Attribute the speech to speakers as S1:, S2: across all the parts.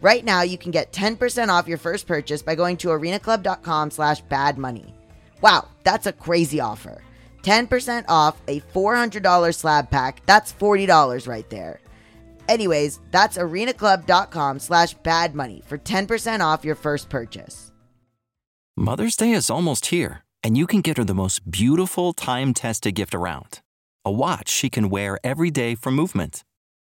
S1: Right now, you can get 10% off your first purchase by going to arenaclub.com slash badmoney. Wow, that's a crazy offer. 10% off a $400 slab pack. That's $40 right there. Anyways, that's arenaclub.com slash badmoney for 10% off your first purchase.
S2: Mother's Day is almost here, and you can get her the most beautiful time-tested gift around. A watch she can wear every day for movement.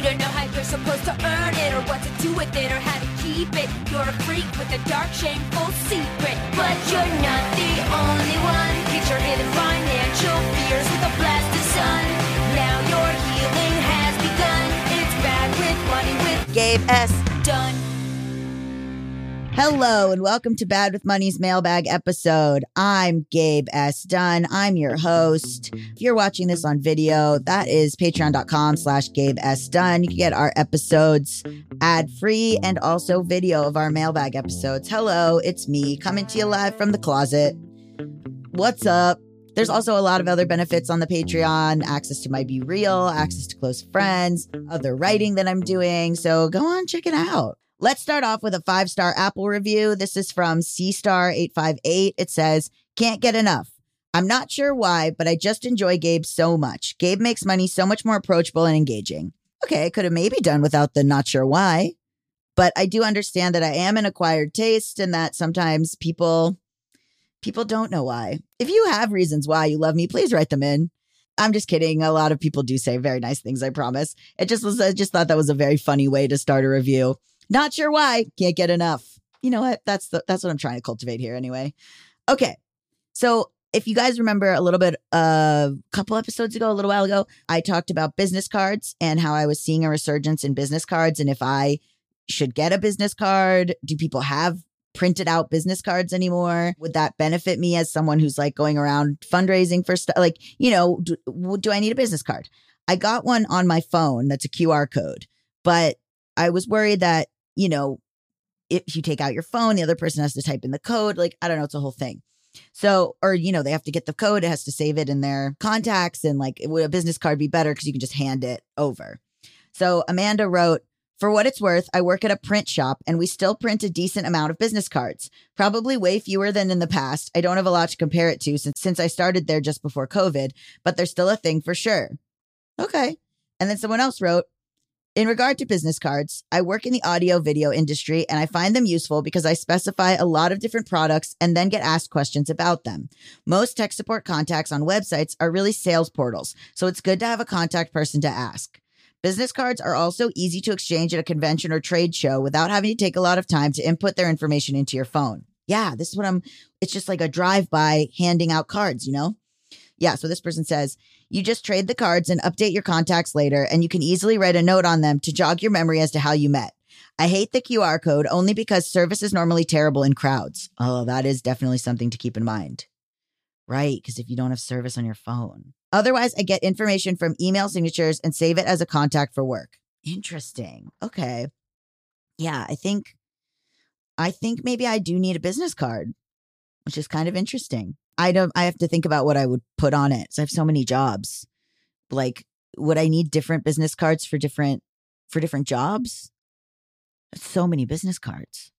S3: You don't know how you're supposed to earn it, or what to do with it, or how to keep it. You're a freak with a dark, shameful secret. But you're not the only one. Get your hidden financial fears with a blast of sun. Now your healing has begun. It's bad with money with
S1: Gabe S.
S3: Dunn.
S1: Hello and welcome to Bad with Money's mailbag episode. I'm Gabe S. Dunn. I'm your host. If you're watching this on video, that is patreon.com slash Gabe S. Dunn. You can get our episodes ad free and also video of our mailbag episodes. Hello, it's me coming to you live from the closet. What's up? There's also a lot of other benefits on the Patreon access to my Be Real, access to close friends, other writing that I'm doing. So go on, check it out. Let's start off with a five star Apple review. This is from C Star 858. It says, Can't get enough. I'm not sure why, but I just enjoy Gabe so much. Gabe makes money so much more approachable and engaging. Okay, I could have maybe done without the not sure why, but I do understand that I am an acquired taste and that sometimes people people don't know why. If you have reasons why you love me, please write them in. I'm just kidding. A lot of people do say very nice things, I promise. It just was I just thought that was a very funny way to start a review. Not sure why. Can't get enough. You know what? That's the that's what I'm trying to cultivate here anyway. Okay. So if you guys remember a little bit uh, a couple episodes ago, a little while ago, I talked about business cards and how I was seeing a resurgence in business cards and if I should get a business card. Do people have printed out business cards anymore? Would that benefit me as someone who's like going around fundraising for stuff? Like, you know, do, do I need a business card? I got one on my phone that's a QR code, but I was worried that, you know, if you take out your phone, the other person has to type in the code. Like, I don't know, it's a whole thing. So, or, you know, they have to get the code, it has to save it in their contacts. And like, would a business card be better because you can just hand it over? So, Amanda wrote, for what it's worth, I work at a print shop and we still print a decent amount of business cards, probably way fewer than in the past. I don't have a lot to compare it to since, since I started there just before COVID, but they're still a thing for sure. Okay. And then someone else wrote, in regard to business cards, I work in the audio video industry and I find them useful because I specify a lot of different products and then get asked questions about them. Most tech support contacts on websites are really sales portals, so it's good to have a contact person to ask. Business cards are also easy to exchange at a convention or trade show without having to take a lot of time to input their information into your phone. Yeah, this is what I'm, it's just like a drive by handing out cards, you know? Yeah, so this person says, You just trade the cards and update your contacts later, and you can easily write a note on them to jog your memory as to how you met. I hate the QR code only because service is normally terrible in crowds. Oh, that is definitely something to keep in mind. Right, because if you don't have service on your phone. Otherwise, I get information from email signatures and save it as a contact for work. Interesting. Okay. Yeah, I think I think maybe I do need a business card, which is kind of interesting. I don't I have to think about what I would put on it. So I have so many jobs. Like would I need different business cards for different for different jobs? So many business cards.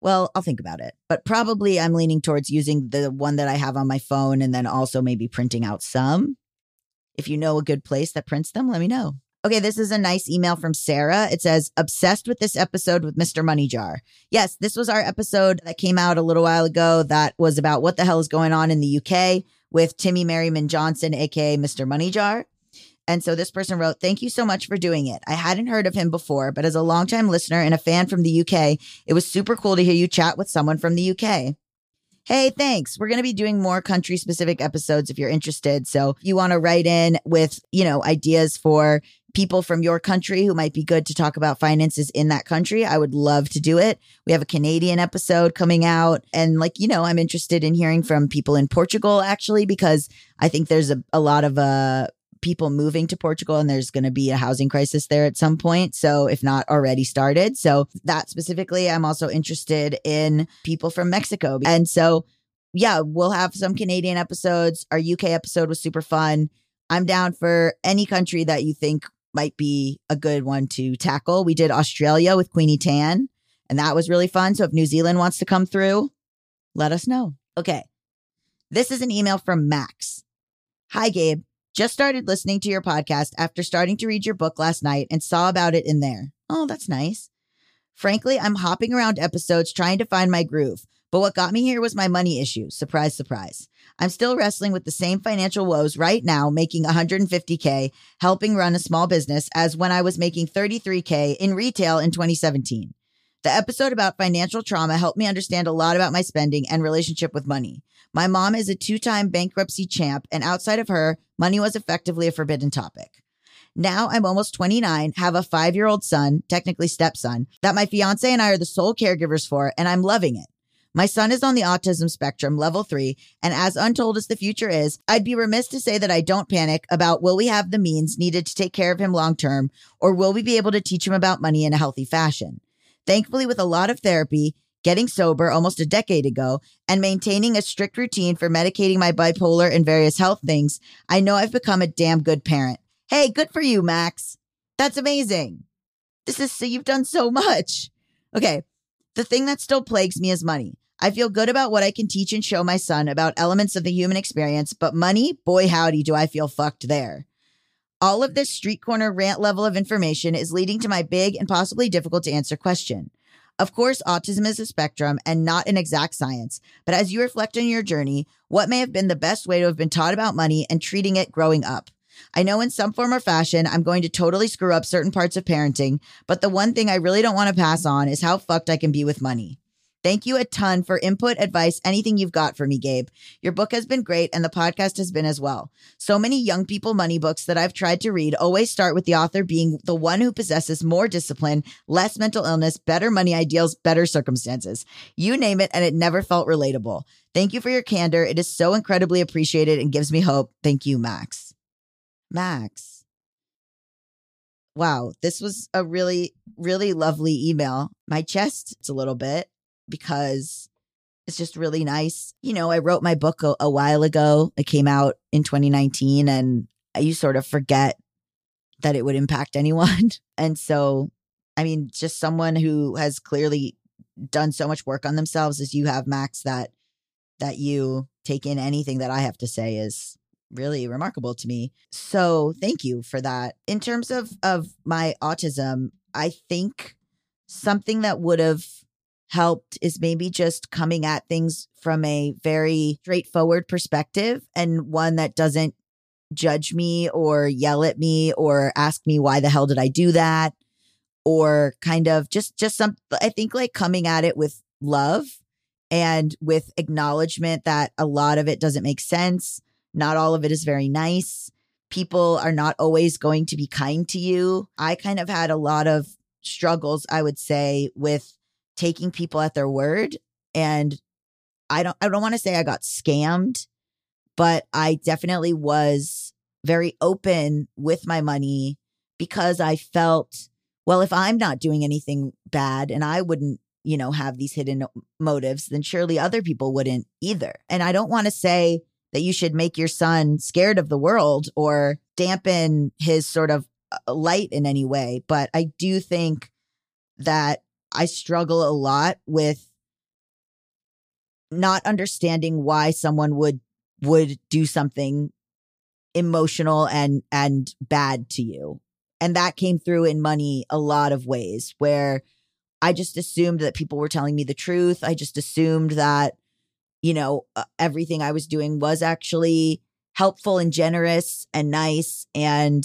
S1: Well, I'll think about it. But probably I'm leaning towards using the one that I have on my phone and then also maybe printing out some. If you know a good place that prints them, let me know. Okay, this is a nice email from Sarah. It says, obsessed with this episode with Mr. Money Jar. Yes, this was our episode that came out a little while ago that was about what the hell is going on in the UK with Timi Merriman Johnson, aka Mr. Money Jar. And so this person wrote, Thank you so much for doing it. I hadn't heard of him before, but as a longtime listener and a fan from the UK, it was super cool to hear you chat with someone from the UK. Hey, thanks. We're going to be doing more country specific episodes if you're interested. So if you want to write in with, you know, ideas for people from your country who might be good to talk about finances in that country, I would love to do it. We have a Canadian episode coming out. And like, you know, I'm interested in hearing from people in Portugal actually, because I think there's a, a lot of, uh, people moving to Portugal and there's going to be a housing crisis there at some point. So, if not already started. So, that specifically, I'm also interested in people from Mexico. And so, yeah, we'll have some Canadian episodes. Our UK episode was super fun. I'm down for any country that you think might be a good one to tackle. We did Australia with Queenie Tan, and that was really fun. So if New Zealand wants to come through, let us know. Okay. This is an email from Max. Hi, Gabe. Just started listening to your podcast after starting to read your book last night and saw about it in there. Oh, that's nice. Frankly, I'm hopping around episodes trying to find my groove, but what got me here was my money issue. Surprise, surprise. I'm still wrestling with the same financial woes right now, making 150K, helping run a small business as when I was making 33K in retail in 2017. The episode about financial trauma helped me understand a lot about my spending and relationship with money. My mom is a two time bankruptcy champ, and outside of her, money was effectively a forbidden topic. Now I'm almost 29, have a five year old son, technically stepson, that my fiance and I are the sole caregivers for, and I'm loving it. My son is on the autism spectrum, level three, and as untold as the future is, I'd be remiss to say that I don't panic about will we have the means needed to take care of him long term, or will we be able to teach him about money in a healthy fashion? Thankfully, with a lot of therapy, getting sober almost a decade ago, and maintaining a strict routine for medicating my bipolar and various health things, I know I've become a damn good parent. Hey, good for you, Max. That's amazing. This is so you've done so much. Okay. The thing that still plagues me is money. I feel good about what I can teach and show my son about elements of the human experience, but money, boy, howdy, do I feel fucked there. All of this street corner rant level of information is leading to my big and possibly difficult to answer question. Of course, autism is a spectrum and not an exact science, but as you reflect on your journey, what may have been the best way to have been taught about money and treating it growing up? I know in some form or fashion, I'm going to totally screw up certain parts of parenting, but the one thing I really don't want to pass on is how fucked I can be with money. Thank you a ton for input, advice, anything you've got for me, Gabe. Your book has been great and the podcast has been as well. So many young people money books that I've tried to read always start with the author being the one who possesses more discipline, less mental illness, better money ideals, better circumstances. You name it, and it never felt relatable. Thank you for your candor. It is so incredibly appreciated and gives me hope. Thank you, Max. Max. Wow, this was a really, really lovely email. My chest, it's a little bit because it's just really nice. You know, I wrote my book a, a while ago. It came out in 2019 and you sort of forget that it would impact anyone. And so, I mean, just someone who has clearly done so much work on themselves as you have, Max, that that you take in anything that I have to say is really remarkable to me. So thank you for that. In terms of of my autism, I think something that would have helped is maybe just coming at things from a very straightforward perspective and one that doesn't judge me or yell at me or ask me why the hell did I do that or kind of just just some I think like coming at it with love and with acknowledgement that a lot of it doesn't make sense Not all of it is very nice. People are not always going to be kind to you. I kind of had a lot of struggles, I would say, with taking people at their word. And I don't I don't want to say I got scammed, but I definitely was very open with my money because I felt, well, if I'm not doing anything bad and I wouldn't, you know, have these hidden motives, then surely other people wouldn't either. And I don't want to say that you should make your son scared of the world or dampen his sort of uh, light in any way. But I do think that I struggle a lot with not understanding why someone would would do something emotional and and bad to you. And that came through in money a lot of ways where i just assumed that people were telling me the truth. I just assumed that you know uh, everything i was doing was actually helpful and generous and nice. And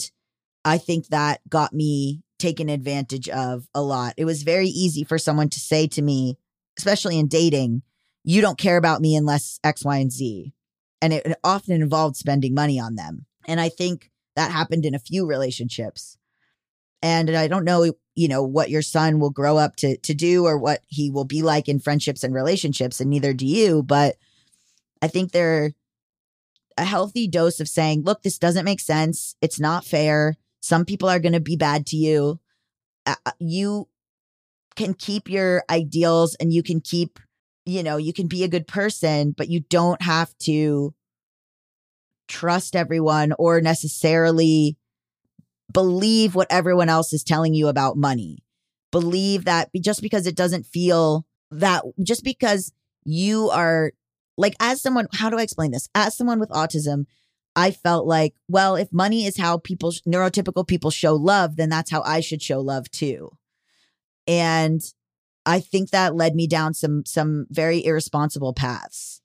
S1: i think that got me taken advantage of a lot it was very easy for someone to say to me especially in dating you don't care about me unless x y and z and it often involved spending money on them. And I think that happened in a few relationships. And I don't know, you know, what your son will grow up to to do or what he will be like in friendships and relationships, and neither do you. But I think they're a healthy dose of saying, look, this doesn't make sense. It's not fair. Some people are going to be bad to you. Uh, you can keep your ideals and you can keep you know, you can be a good person, but you don't have to trust everyone or necessarily believe what everyone else is telling you about money. Believe that just because it doesn't feel that, just because you are like, as someone, how do I explain this? As someone with autism, I felt like, well, if money is how people, neurotypical people show love, then that's how I should show love too. And I think that led me down some some very irresponsible paths.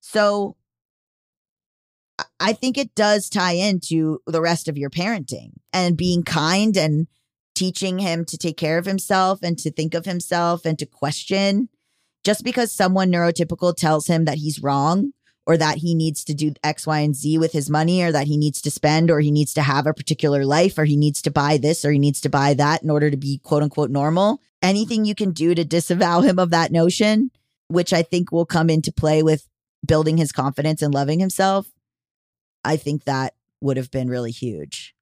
S1: So I think it does tie into the rest of your parenting and being kind and teaching him to take care of himself and to think of himself and to question. Just because someone neurotypical tells him that he's wrong or that he needs to do X, Y, and Z with his money, or that he needs to spend, or he needs to have a particular life, or he needs to buy this, or he needs to buy that in order to be quote unquote normal. Anything you can do to disavow him of that notion, which I think will come into play with building his confidence and loving himself, I think that would have been really huge.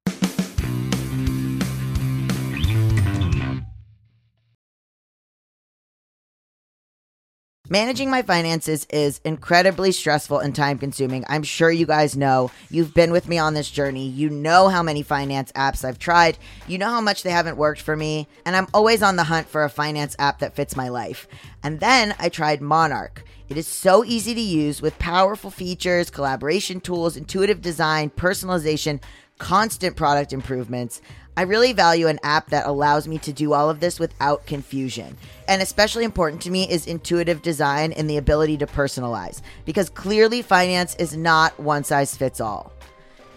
S1: Managing my finances is incredibly stressful and time consuming. I'm sure you guys know. You've been with me on this journey. You know how many finance apps I've tried. You know how much they haven't worked for me. And I'm always on the hunt for a finance app that fits my life. And then I tried Monarch. It is so easy to use with powerful features, collaboration tools, intuitive design, personalization, constant product improvements. I really value an app that allows me to do all of this without confusion. And especially important to me is intuitive design and the ability to personalize, because clearly finance is not one size fits all.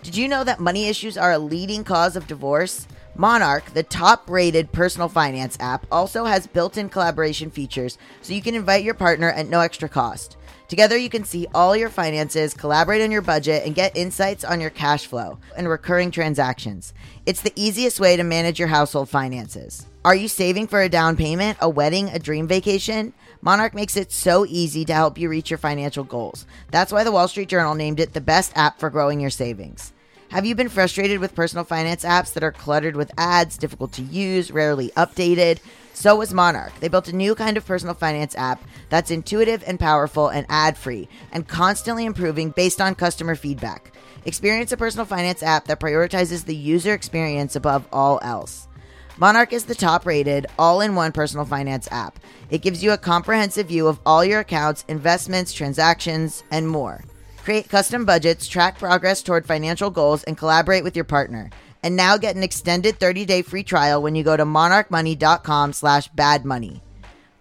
S1: Did you know that money issues are a leading cause of divorce? Monarch, the top rated personal finance app, also has built in collaboration features so you can invite your partner at no extra cost. Together, you can see all your finances, collaborate on your budget, and get insights on your cash flow and recurring transactions. It's the easiest way to manage your household finances. Are you saving for a down payment, a wedding, a dream vacation? Monarch makes it so easy to help you reach your financial goals. That's why the Wall Street Journal named it the best app for growing your savings. Have you been frustrated with personal finance apps that are cluttered with ads, difficult to use, rarely updated? So was Monarch. They built a new kind of personal finance app that's intuitive and powerful and ad free and constantly improving based on customer feedback. Experience a personal finance app that prioritizes the user experience above all else. Monarch is the top rated, all in one personal finance app. It gives you a comprehensive view of all your accounts, investments, transactions, and more. Create custom budgets, track progress toward financial goals, and collaborate with your partner and now get an extended 30-day free trial when you go to monarchmoney.com slash badmoney.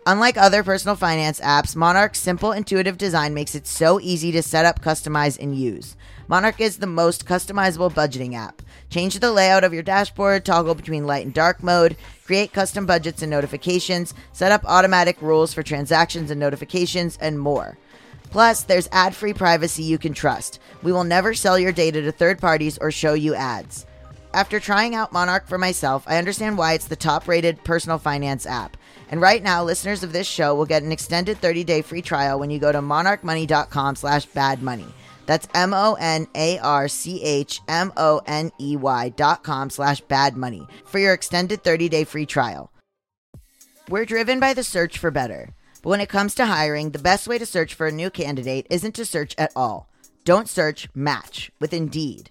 S1: Unlike other personal finance apps, Monarch's simple, intuitive design makes it so easy to set up, customize, and use. Monarch is the most customizable budgeting app. Change the layout of your dashboard, toggle between light and dark mode, create custom budgets and notifications, set up automatic rules for transactions and notifications, and more. Plus, there's ad free privacy you can trust. We will never sell your data to third parties or show you ads. After trying out Monarch for myself, I understand why it's the top rated personal finance app. And right now, listeners of this show will get an extended 30-day free trial when you go to monarchmoney.com slash bad money. That's M-O-N-A-R-C-H-M-O-N-E-Y dot com slash bad money for your extended 30-day free trial. We're driven by the search for better. But when it comes to hiring, the best way to search for a new candidate isn't to search at all. Don't search, match with Indeed.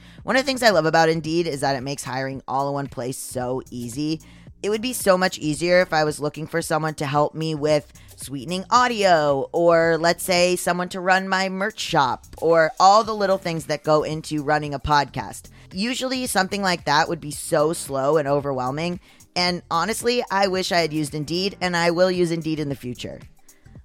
S1: One of the things I love about Indeed is that it makes hiring all in one place so easy. It would be so much easier if I was looking for someone to help me with sweetening audio, or let's say someone to run my merch shop, or all the little things that go into running a podcast. Usually, something like that would be so slow and overwhelming. And honestly, I wish I had used Indeed, and I will use Indeed in the future.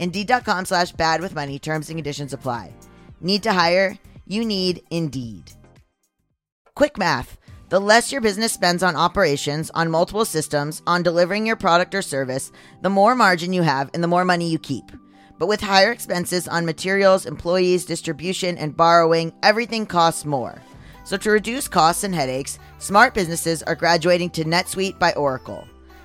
S1: Indeed.com slash bad with money. Terms and conditions apply. Need to hire? You need Indeed. Quick math. The less your business spends on operations, on multiple systems, on delivering your product or service, the more margin you have and the more money you keep. But with higher expenses on materials, employees, distribution, and borrowing, everything costs more. So to reduce costs and headaches, smart businesses are graduating to NetSuite by Oracle.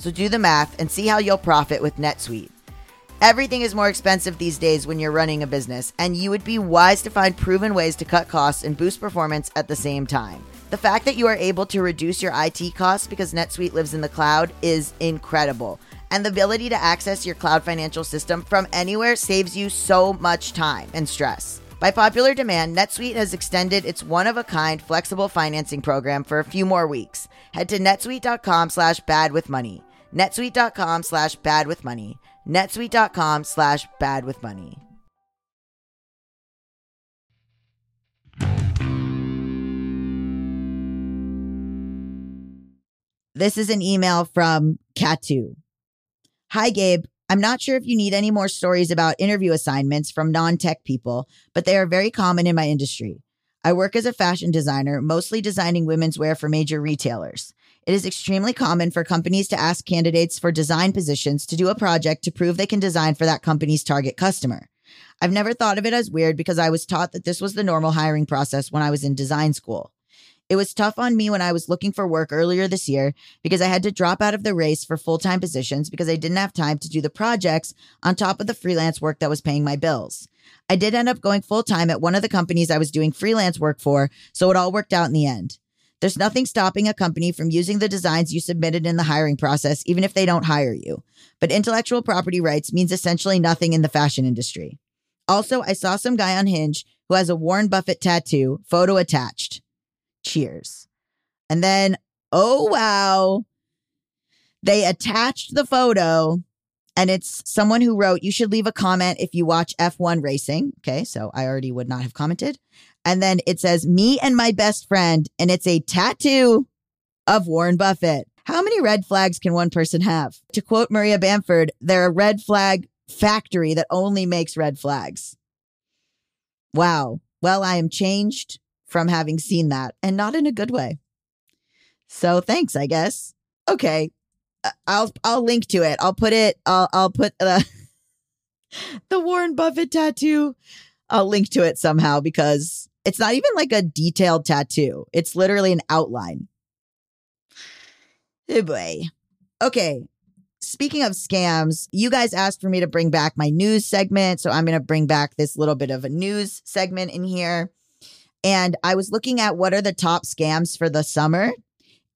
S1: so do the math and see how you'll profit with NetSuite. Everything is more expensive these days when you're running a business, and you would be wise to find proven ways to cut costs and boost performance at the same time. The fact that you are able to reduce your IT costs because NetSuite lives in the cloud is incredible. And the ability to access your cloud financial system from anywhere saves you so much time and stress. By popular demand, NetSuite has extended its one-of-a-kind flexible financing program for a few more weeks. Head to netsuite.com slash bad with money. netsuite.com slash bad with money. netsuite.com slash bad with money. This is an email from Katu. Hi, Gabe. I'm not sure if you need any more stories about interview assignments from non tech people, but they are very common in my industry. I work as a fashion designer, mostly designing women's wear for major retailers. It is extremely common for companies to ask candidates for design positions to do a project to prove they can design for that company's target customer. I've never thought of it as weird because I was taught that this was the normal hiring process when I was in design school. It was tough on me when I was looking for work earlier this year because I had to drop out of the race for full time positions because I didn't have time to do the projects on top of the freelance work that was paying my bills. I did end up going full time at one of the companies I was doing freelance work for, so it all worked out in the end. There's nothing stopping a company from using the designs you submitted in the hiring process, even if they don't hire you. But intellectual property rights means essentially nothing in the fashion industry. Also, I saw some guy on Hinge who has a Warren Buffett tattoo, photo attached. Cheers. And then, oh, wow. They attached the photo and it's someone who wrote, You should leave a comment if you watch F1 racing. Okay. So I already would not have commented. And then it says, Me and my best friend. And it's a tattoo of Warren Buffett. How many red flags can one person have? To quote Maria Bamford, they're a red flag factory that only makes red flags. Wow. Well, I am changed from having seen that and not in a good way. So thanks, I guess. Okay. Uh, I'll I'll link to it. I'll put it I'll I'll put the the Warren Buffett tattoo. I'll link to it somehow because it's not even like a detailed tattoo. It's literally an outline. Oh boy. Okay. Speaking of scams, you guys asked for me to bring back my news segment. So I'm going to bring back this little bit of a news segment in here. And I was looking at what are the top scams for the summer.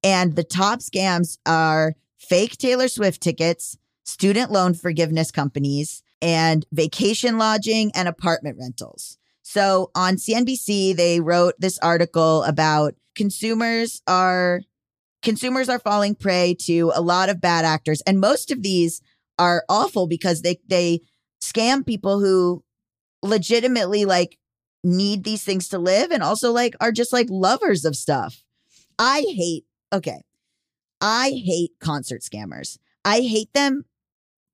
S1: And the top scams are fake Taylor Swift tickets, student loan forgiveness companies, and vacation lodging and apartment rentals. So on CNBC, they wrote this article about consumers are consumers are falling prey to a lot of bad actors and most of these are awful because they they scam people who legitimately like need these things to live and also like are just like lovers of stuff. I hate okay. I hate concert scammers. I hate them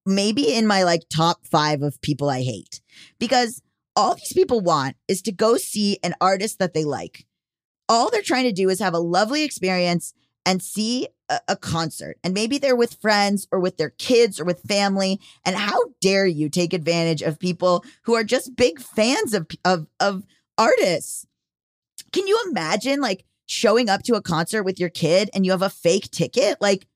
S1: maybe in my like top 5 of people I hate because all these people want is to go see an artist that they like. All they're trying to do is have a lovely experience and see a, a, concert. And maybe they're with friends or with their kids or with family. And how dare you take advantage of people who are just big fans of, of, of artists? Can you imagine like showing up to a concert with your kid and you have a fake ticket? Like,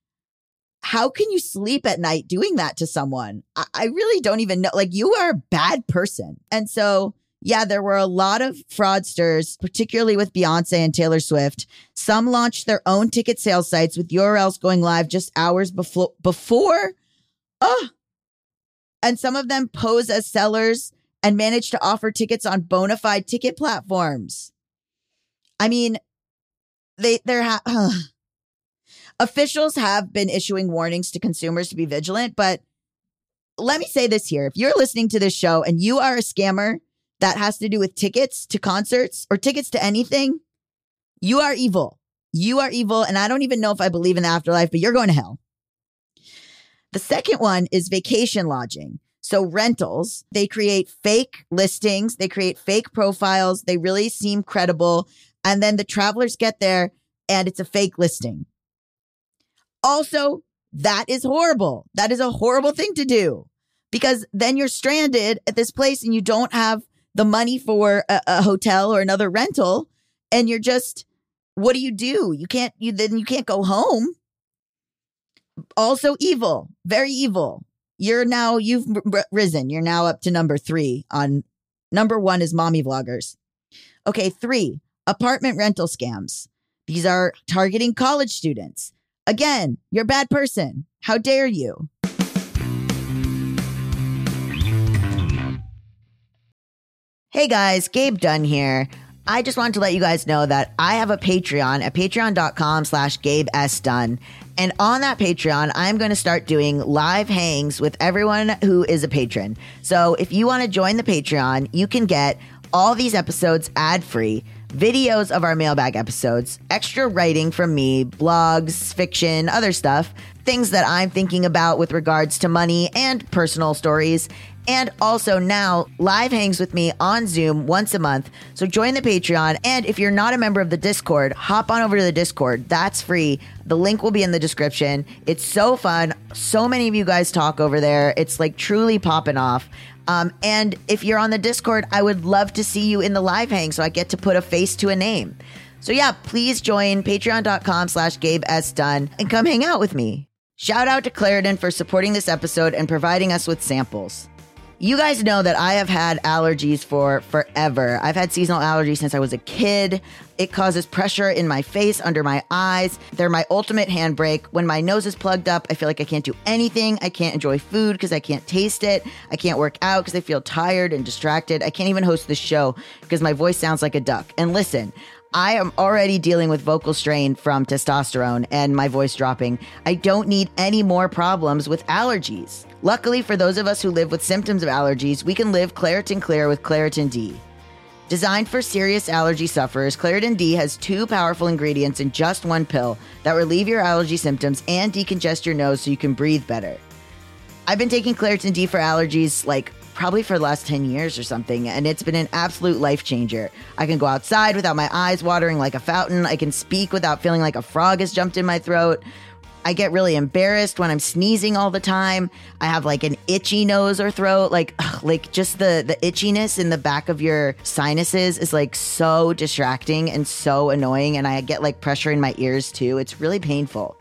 S1: how can you sleep at night doing that to someone? I, I really don't even know. Like, you are a bad person. And so, yeah, there were a lot of fraudsters, particularly with Beyonce and Taylor Swift. Some launched their own ticket sales sites with URLs going live just hours before. before. Oh, and some of them pose as sellers and manage to offer tickets on bona fide ticket platforms. I mean, they they're ha- officials have been issuing warnings to consumers to be vigilant, but let me say this here: if you're listening to this show and you are a scammer that has to do with tickets to concerts or tickets to anything, you are evil. You are evil. And I don't even know if I believe in the afterlife, but you're going to hell. The second one is vacation lodging. So rentals, they create fake listings, they create fake profiles, they really seem credible. And then the travelers get there and it's a fake listing. Also, that is horrible. That is a horrible thing to do because then you're stranded at this place and you don't have the money for a, a hotel or another rental and you're just what do you do? You can't you then you can't go home. Also evil very evil. You're now you've r- risen. You're now up to number three on number one is mommy vloggers. Okay three apartment rental scams. These are targeting college students again you're a bad person how dare you Hey guys, Gabe Dunn here. I just wanted to let you guys know that I have a Patreon at patreon.com slash Gabe S. Dunn. And on that Patreon, I'm going to start doing live hangs with everyone who is a patron. So if you want to join the Patreon, you can get all these episodes ad free, videos of our mailbag episodes, extra writing from me, blogs, fiction, other stuff, things that I'm thinking about with regards to money and personal stories and also now live hangs with me on Zoom once a month. So join the Patreon. And if you're not a member of the Discord, hop on over to the Discord. That's free. The link will be in the description. It's so fun. So many of you guys talk over there. It's like truly popping off. Um, and if you're on the Discord, I would love to see you in the live hang so I get to put a face to a name. So yeah, please join patreon.com slash Gabe S. Dunn and come hang out with me. Shout out to Claritin for supporting this episode and providing us with samples. You guys know that I have had allergies for forever. I've had seasonal allergies since I was a kid. It causes pressure in my face, under my eyes. They're my ultimate handbrake. When my nose is plugged up, I feel like I can't do anything. I can't enjoy food because I can't taste it. I can't work out because I feel tired and distracted. I can't even host the show because my voice sounds like a duck. And listen, I am already dealing with vocal strain from testosterone and my voice dropping. I don't need any more problems with allergies. Luckily, for those of us who live with symptoms of allergies, we can live Claritin Clear with Claritin D. Designed for serious allergy sufferers, Claritin D has two powerful ingredients in just one pill that relieve your allergy symptoms and decongest your nose so you can breathe better. I've been taking Claritin D for allergies like probably for the last 10 years or something. And it's been an absolute life changer. I can go outside without my eyes watering like a fountain. I can speak without feeling like a frog has jumped in my throat. I get really embarrassed when I'm sneezing all the time. I have like an itchy nose or throat. Like, ugh, like just the the itchiness in the back of your sinuses is like so distracting and so annoying. And I get like pressure in my ears too. It's really painful.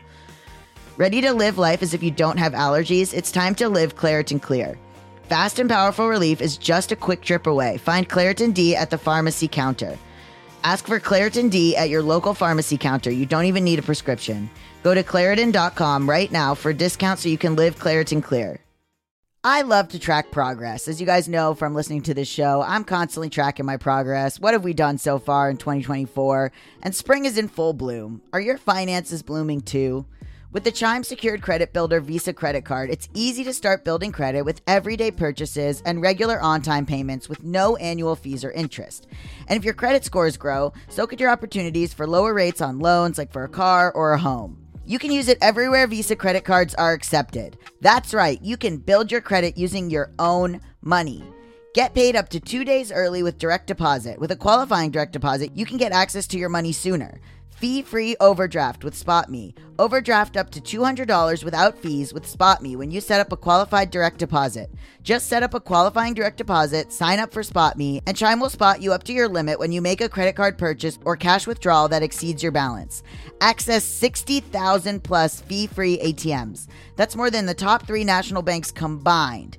S1: Ready to live life as if you don't have allergies? It's time to live Claritin Clear. Fast and powerful relief is just a quick trip away. Find Claritin D at the pharmacy counter. Ask for Claritin D at your local pharmacy counter. You don't even need a prescription. Go to Claritin.com right now for a discount so you can live Claritin Clear. I love to track progress. As you guys know from listening to this show, I'm constantly tracking my progress. What have we done so far in 2024? And spring is in full bloom. Are your finances blooming too? With the Chime Secured Credit Builder Visa credit card, it's easy to start building credit with everyday purchases and regular on time payments with no annual fees or interest. And if your credit scores grow, so could your opportunities for lower rates on loans like for a car or a home. You can use it everywhere Visa credit cards are accepted. That's right, you can build your credit using your own money. Get paid up to two days early with direct deposit. With a qualifying direct deposit, you can get access to your money sooner. Fee free overdraft with SpotMe. Overdraft up to $200 without fees with SpotMe when you set up a qualified direct deposit. Just set up a qualifying direct deposit, sign up for SpotMe, and Chime will spot you up to your limit when you make a credit card purchase or cash withdrawal that exceeds your balance. Access 60,000 plus fee free ATMs. That's more than the top three national banks combined.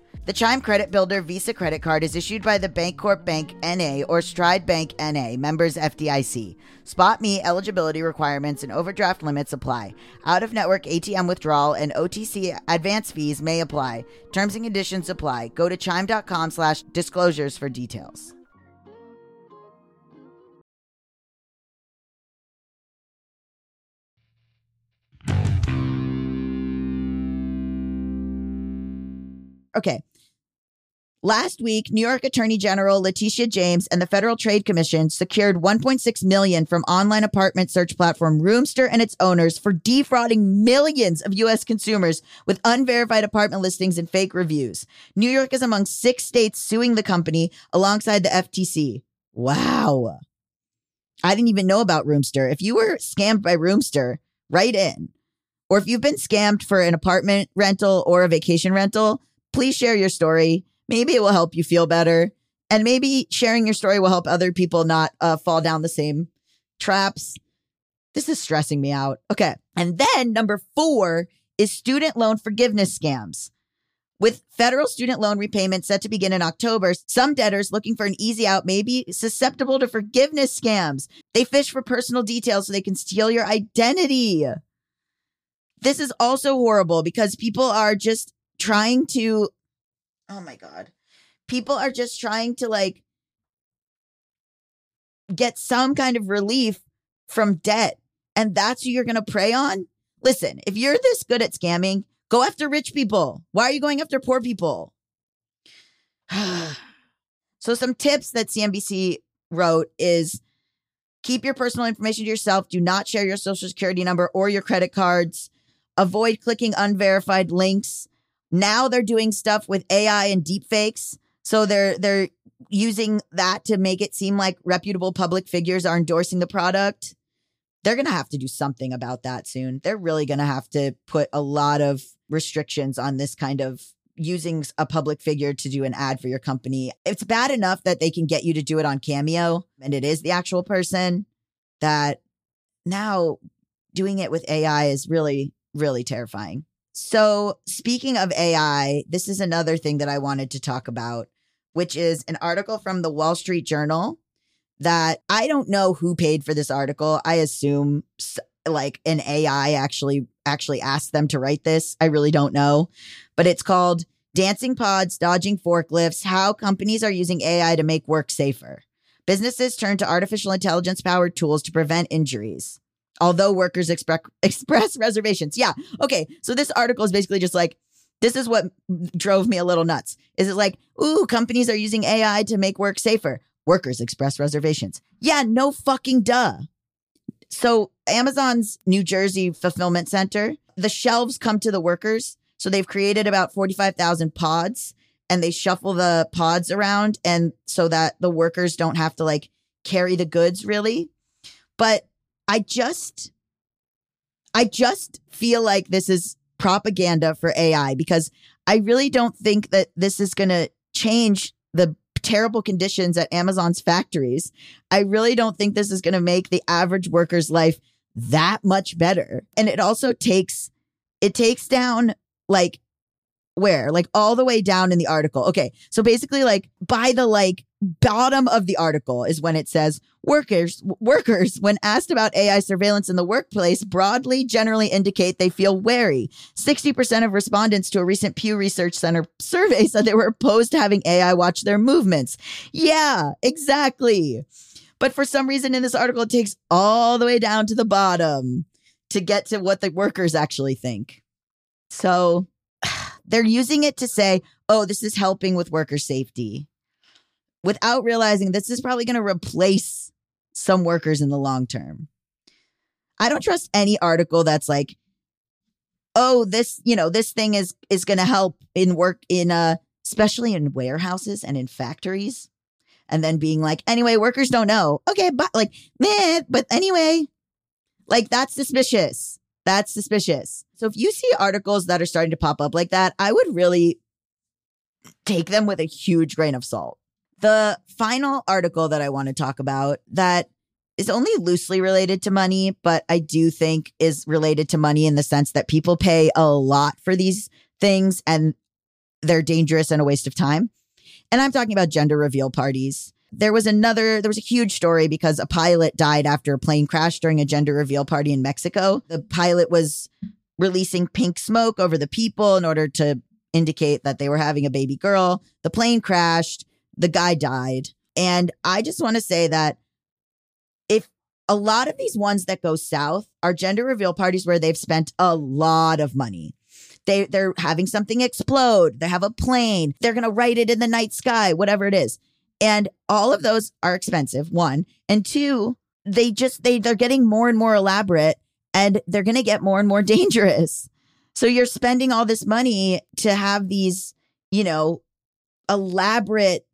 S1: The Chime Credit Builder Visa credit card is issued by the Bancorp Bank NA or Stride Bank NA, members FDIC. SpotMe eligibility requirements and overdraft limits apply. Out of network ATM withdrawal and OTC advance fees may apply. Terms and conditions apply. Go to chime.com slash disclosures for details. Okay. Last week, New York Attorney General Letitia James and the Federal Trade Commission secured 1.6 million from online apartment search platform Roomster and its owners for defrauding millions of US consumers with unverified apartment listings and fake reviews. New York is among 6 states suing the company alongside the FTC. Wow. I didn't even know about Roomster. If you were scammed by Roomster, write in. Or if you've been scammed for an apartment rental or a vacation rental, please share your story. Maybe it will help you feel better. And maybe sharing your story will help other people not uh, fall down the same traps. This is stressing me out. Okay. And then number four is student loan forgiveness scams. With federal student loan repayment set to begin in October, some debtors looking for an easy out may be susceptible to forgiveness scams. They fish for personal details so they can steal your identity. This is also horrible because people are just trying to oh my god. People are just trying to like get some kind of relief from debt and that's who you're going to prey on? Listen if you're this good at scamming go after rich people. Why are you going after poor people? So some tips that cnbc wrote is keep your personal information to yourself. Do not share your social security number or your credit cards. Avoid clicking unverified links now they're doing stuff with AI and deepfakes. So they're they're using that to make it seem like reputable public figures are endorsing the product. They're going to have to do something about that soon. They're really going to have to put a lot of restrictions on this kind of using a public figure to do an ad for your company. It's bad enough that they can get you to do it on Cameo and it is the actual person that now doing it with AI is really really terrifying. So, speaking of AI, this is another thing that I wanted to talk about, which is an article from the Wall Street Journal that I don't know who paid for this article. I assume like an AI actually actually asked them to write this. I really don't know. But it's called Dancing Pods, Dodging Forklifts: How Companies Are Using AI to Make Work Safer. Businesses turn to artificial intelligence powered tools to prevent injuries. Although workers express reservations. Yeah. Okay. So this article is basically just like, this is what drove me a little nuts. Is it like, ooh, companies are using AI to make work safer? Workers express reservations. Yeah, no fucking duh. So Amazon's New Jersey fulfillment center, the shelves come to the workers. So they've created about 45,000 pods and they shuffle the pods around and so that the workers don't have to like carry the goods really. But I just I just feel like this is propaganda for AI because I really don't think that this is going to change the terrible conditions at Amazon's factories. I really don't think this is going to make the average worker's life that much better. And it also takes it takes down like where? Like all the way down in the article. Okay. So basically like by the like bottom of the article is when it says workers workers when asked about AI surveillance in the workplace broadly generally indicate they feel wary. 60% of respondents to a recent Pew Research Center survey said they were opposed to having AI watch their movements. Yeah, exactly. But for some reason in this article it takes all the way down to the bottom to get to what the workers actually think. So they're using it to say, "Oh, this is helping with worker safety." without realizing this is probably going to replace some workers in the long term. I don't trust any article that's like, oh, this, you know, this thing is is going to help in work in uh especially in warehouses and in factories. And then being like, anyway, workers don't know. Okay, but like, meh, but anyway, like that's suspicious. That's suspicious. So if you see articles that are starting to pop up like that, I would really take them with a huge grain of salt. The final article that I want to talk about that is only loosely related to money, but I do think is related to money in the sense that people pay a lot for these things and they're dangerous and a waste of time. And I'm talking about gender reveal parties. There was another, there was a huge story because a pilot died after a plane crash during a gender reveal party in Mexico. The pilot was releasing pink smoke over the people in order to indicate that they were having a baby girl. The plane crashed the guy died. And I just want to say that if a lot of these ones that go south are gender reveal parties where they've spent a lot of money. They they're having something explode. They have a plane. They're going to write it in the night sky, whatever it is. And all of those are expensive, one. And two, they just they they're getting more and more elaborate and they're going to get more and more dangerous. So you're spending all this money to have these, you know, elaborate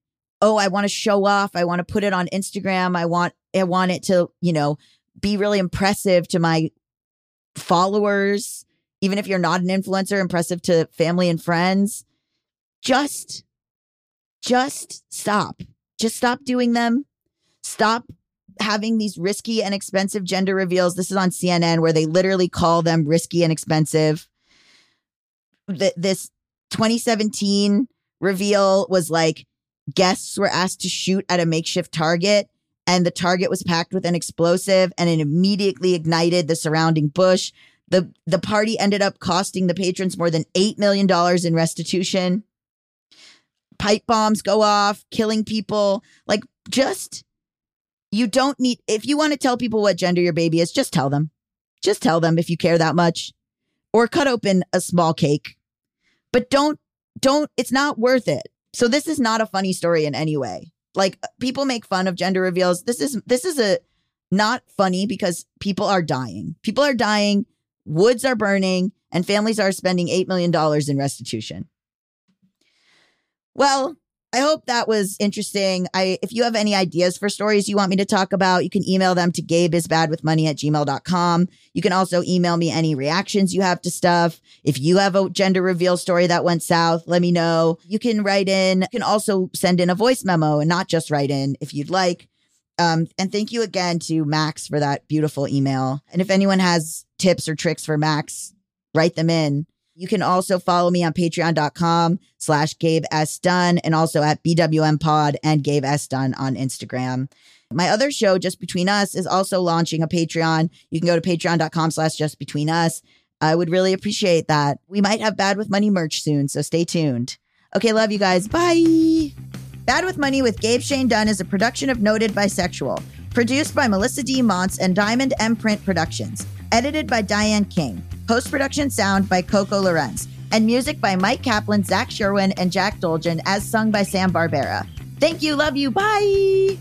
S1: oh, I want to show off. I want to put it on Instagram. I want I want it to, you know, be really impressive to my followers, even if you're not an influencer, impressive to family and friends. Just just stop. Just stop doing them. Stop having these risky and expensive gender reveals. This is on CNN where they literally call them risky and expensive. This 2017 reveal was like guests were asked to shoot at a makeshift target and the target was packed with an explosive and it immediately ignited the surrounding bush. The the party ended up costing the patrons more than 8 million dollars in restitution. Pipe bombs go off, killing people. Like just you don't need if you want to tell people what gender your baby is, just tell them. Just tell them if you care that much. Or cut open a small cake. But don't don't it's not worth it. So this is not a funny story in any way. Like people make fun of gender reveals. This is this is a not funny because people are dying. People are dying, woods are burning, and families are spending 8 million dollars in restitution. Well, I hope that was interesting. I if you have any ideas for stories you want me to talk about, you can email them to gabeisbadwithmoney at gmail.com. You can also email me any reactions you have to stuff. If you have a gender reveal story that went south, let me know. You can write in. You can also send in a voice memo and not just write in if you'd like. Um, and thank you again to Max for that beautiful email. And if anyone has tips or tricks for Max, write them in. You can also follow me on patreon.com slash Gabe S. Dunn and also at BWM Pod and Gabe S. Dunn on Instagram. My other show, Just Between Us, is also launching a Patreon. You can go to patreon.com slash just between us. I would really appreciate that. We might have Bad with Money merch soon, so stay tuned. Okay, love you guys. Bye. Bad with Money with Gabe Shane Dunn is a production of Noted Bisexual. Produced by Melisa D. Monts and Diamond M Print Productions. Edited by Diane Kang. Post production sound by Coco Llorens. And music by Mike Kaplan, Zach Sherwin, and Jack Dolgen, as sung by Sam Barbera. Thank you. Love you. Bye.